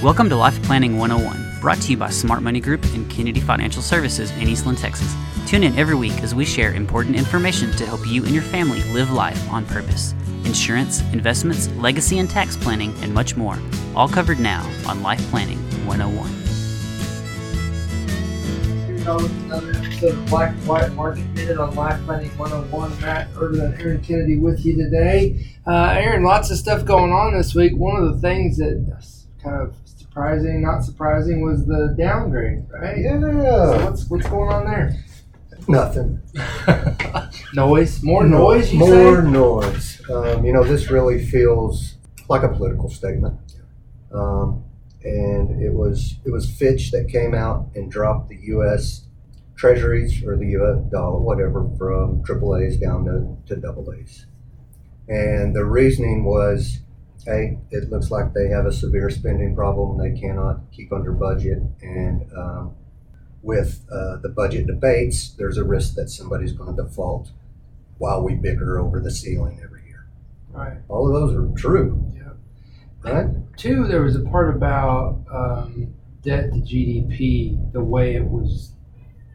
Welcome to Life Planning 101, brought to you by Smart Money Group and Kennedy Financial Services in Eastland, Texas. Tune in every week as we share important information to help you and your family live life on purpose. Insurance, investments, legacy and tax planning, and much more. All covered now on Life Planning 101. Another episode of Black and White Market Minute on Life Planning 101. Matt Ervin and Aaron Kennedy with you today. Uh, Aaron, lots of stuff going on this week. One of the things that kind of surprising, not surprising, was the downgrade, right? Yeah. So what's what's going on there? Nothing. noise, more noise. You More say? noise. Um, you know, this really feels like a political statement. Um, and it was it was Fitch that came out and dropped the U.S. Treasuries or the U.S. dollar, whatever, from triple A's down to, to double A's. And the reasoning was, hey, it looks like they have a severe spending problem. They cannot keep under budget, and um, with uh, the budget debates, there's a risk that somebody's going to default while we bicker over the ceiling every year. Right. All of those are true, Yeah. right? Two, there was a part about um, debt to GDP, the way it was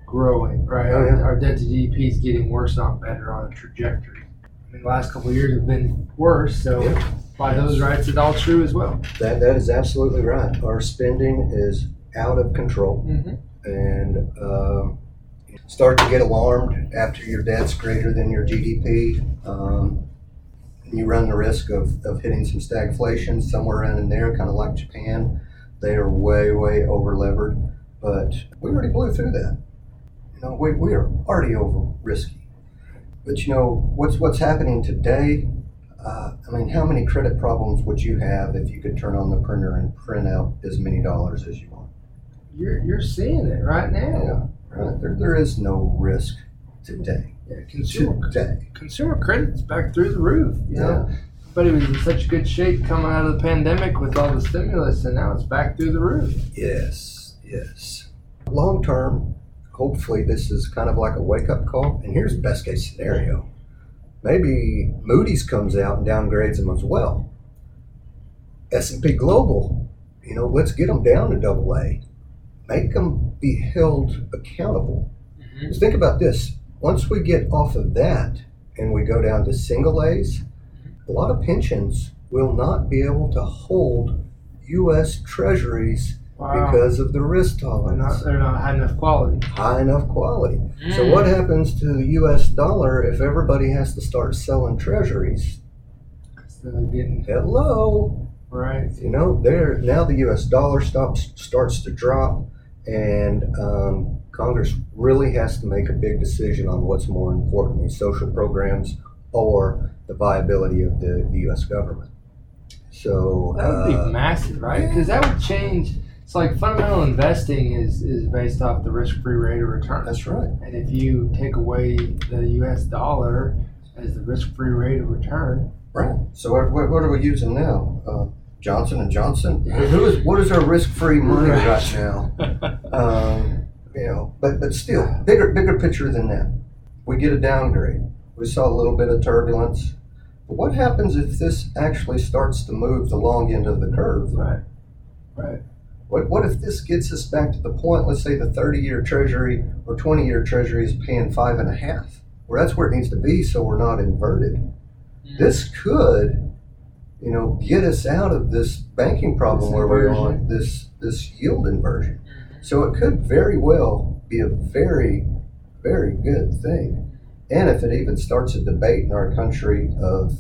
growing, right? Oh, yeah. Our debt to GDP is getting worse, not better on a trajectory. Mean, the last couple of years have been worse, so by those rights, it's all true as well. That that is absolutely right. Our spending is out of control, Mm-hmm. and um, start to get alarmed after your debt's greater than your GDP. Um, you run the risk of, of hitting some stagflation somewhere around in there, kind of like Japan. They are way, way over levered, but we already blew through that. You know, we, we are already over risky. But you know, what's what's happening today? Uh, I mean, how many credit problems would you have if you could turn on the printer and print out as many dollars as you want? You're, you're seeing it right now. Right? There, there is no risk today. Yeah, consumer, Today. consumer credit's back through the roof. You know, everybody was in such good shape coming out of the pandemic with all the stimulus, and now it's back through the roof. Yes, yes. Long term, hopefully this is kind of like a wake up call. And here's the best case scenario. Maybe Moody's comes out and downgrades them as well. S&P Global, you know, let's get them down to double A. Make them be held accountable. Mm-hmm. Just think about this. Once we get off of that and we go down to single A's, mm-hmm. a lot of pensions will not be able to hold U.S. treasuries Wow. because of the risk they're tolerance. not, they're not high enough quality. High enough quality. So Mm. what happens to the U.S. dollar if everybody has to start selling treasuries? So they're getting Hello, right. you know, there now the U.S. dollar stops starts to drop, and um, Congress really has to make a big decision on what's more important: these social programs or the viability of the, the U.S. government. So That would be uh, massive, right? Because that would change. It's like fundamental investing is is based off the risk-free rate of return. that's right. And if you take away the U.S. dollar as the risk-free rate of return, Right. So what, what, what are we using now? Uh, Johnson and Johnson. Who is what is our risk-free money Right. right now? Um, you know, but but still, bigger bigger picture than that. We get a downgrade. We saw a little bit of turbulence. But what happens if this actually starts to move the long end of the curve? right, right, What what if this gets us back to the point? Let's say the thirty-year Treasury or twenty-year Treasury is paying five and a half. Well, that's where it needs to be, so we're not inverted. Hmm. This could, you know, get us out of this banking problem This where we're on this this yield inversion. Hmm. So it could very well be a very, very good thing. And if it even starts a debate in our country of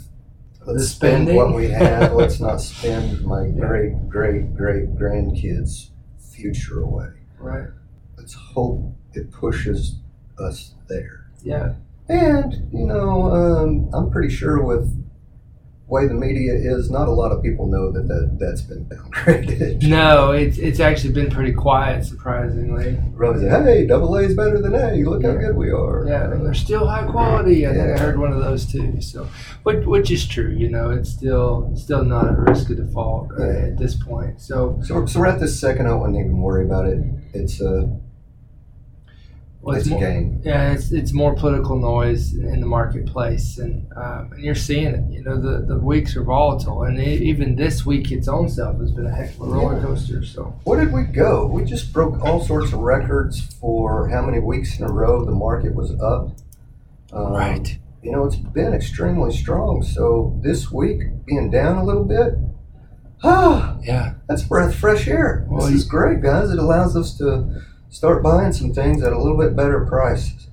let's spend what we have, let's not spend my great, great, great grandkids' future away. right. Let's hope it pushes us there. Yeah, And, you know, um, I'm pretty sure with way the media is, not a lot of people know that, that that's been downgraded. no, it's it's actually been pretty quiet, surprisingly. Than, hey, double A is better than A. Look how good we are. Yeah, and they're still high quality. I think I heard one of those too. So, which, which is true. You know, it's still still not at risk of default uh, Yeah. at this point. So, So, so we're at this second. I wouldn't even worry about it. It's uh, Well, it's game. Yeah, it's it's more political noise in the marketplace, and um, and you're seeing it. You know, the, the weeks are volatile, and e even this week its own self has been a heck of a roller coaster. So Where did we go? We just broke all sorts of records for how many weeks in a row the market was up. Um, You know, it's been extremely strong. So this week being down a little bit, ah, yeah, that's breath fresh air. Well, this is great, guys. It allows us to start buying some things at a little bit better prices.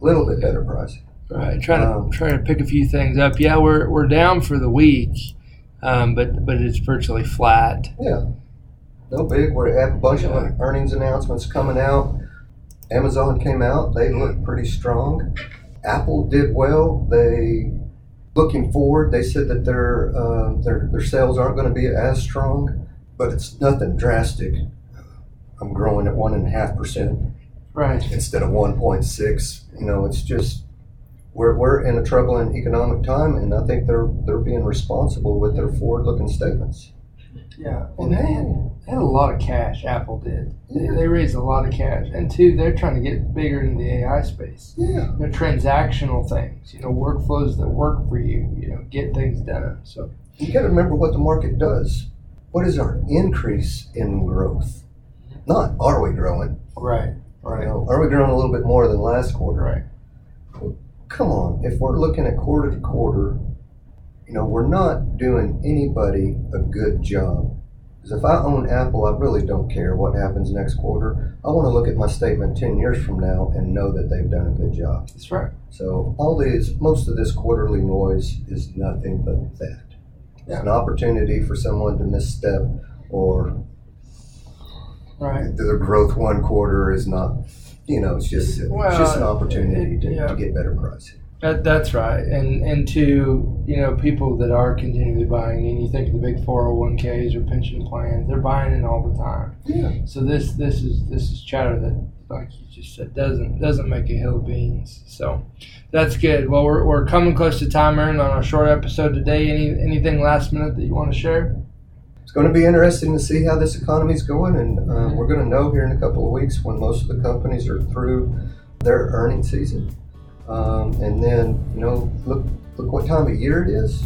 A little bit better price. right. Trying to Um, trying to pick a few things up. Yeah, we're we're down for the week, um, but but it's virtually flat. Yeah. No big. We have a bunch Yeah. of earnings announcements coming out. Amazon came out. They look pretty strong. Apple did well. They looking forward. They said that their uh, their their sales aren't going to be as strong, but it's nothing drastic. I'm growing at one and a half percent Right. instead of one point six. You know, it's just we're, we're in a troubling economic time, and I think they're they're being responsible with their forward looking statements. Yeah, and they had, they had a lot of cash. Apple did. They, they raised a lot of cash, and two, they're trying to get bigger in the AI space. Yeah. Know, transactional things. You know, workflows that work for you. You know, get things done. So you got to remember what the market does. What is our increase in growth? Not are we growing? right, You right, know, are we growing a little bit more than last quarter? right. Come on, if we're looking at quarter to quarter, you know, we're not doing anybody a good job. Because if I own Apple, I really don't care what happens next quarter. I want to look at my statement 10 years from now and know that they've done a good job. That's right. So all these, most of this quarterly noise is nothing but that. It's an opportunity for someone to misstep or Right. the growth one quarter is not, you know, it's just it's Well, just an opportunity to, yeah. to get better pricing. That, that's right, and and to you know people that are continually buying and You think of the big four hundred one ks or pension plans; they're buying in all the time. Yeah. So this this is this is chatter that, like you just said, doesn't doesn't make a hill of beans. So that's good. Well, we're, we're coming close to time, Aaron, on our short episode today. Any anything last minute that you want to share? Going to be interesting to see how this economy is going, and uh, we're going to know here in a couple of weeks when most of the companies are through their earning season. Um, and then, you know, look look what time of year it is.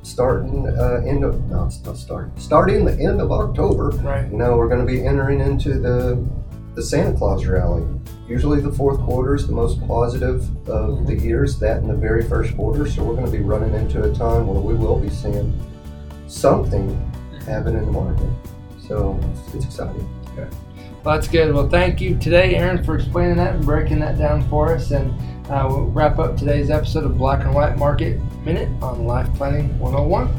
Starting uh, end of no, it's not starting. Starting the end of October. Right. You know, we're going to be entering into the the Santa Claus rally. Usually, the fourth quarter is the most positive of the years. That in the very first quarter. So we're going to be running into a time where we will be seeing something happen in the market. So it's, it's exciting. Well, that's good. Well, thank you today, Aaron, for explaining that and breaking that down for us. And uh, we'll wrap up today's episode of Black and White Market Minute on Life Planning 101.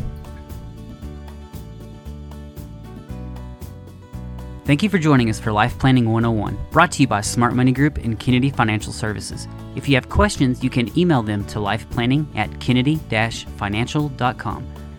Thank you for joining us for Life Planning 101, brought to you by Smart Money Group and Kennedy Financial Services. If you have questions, you can email them to lifeplanning at kennedy-financial.com.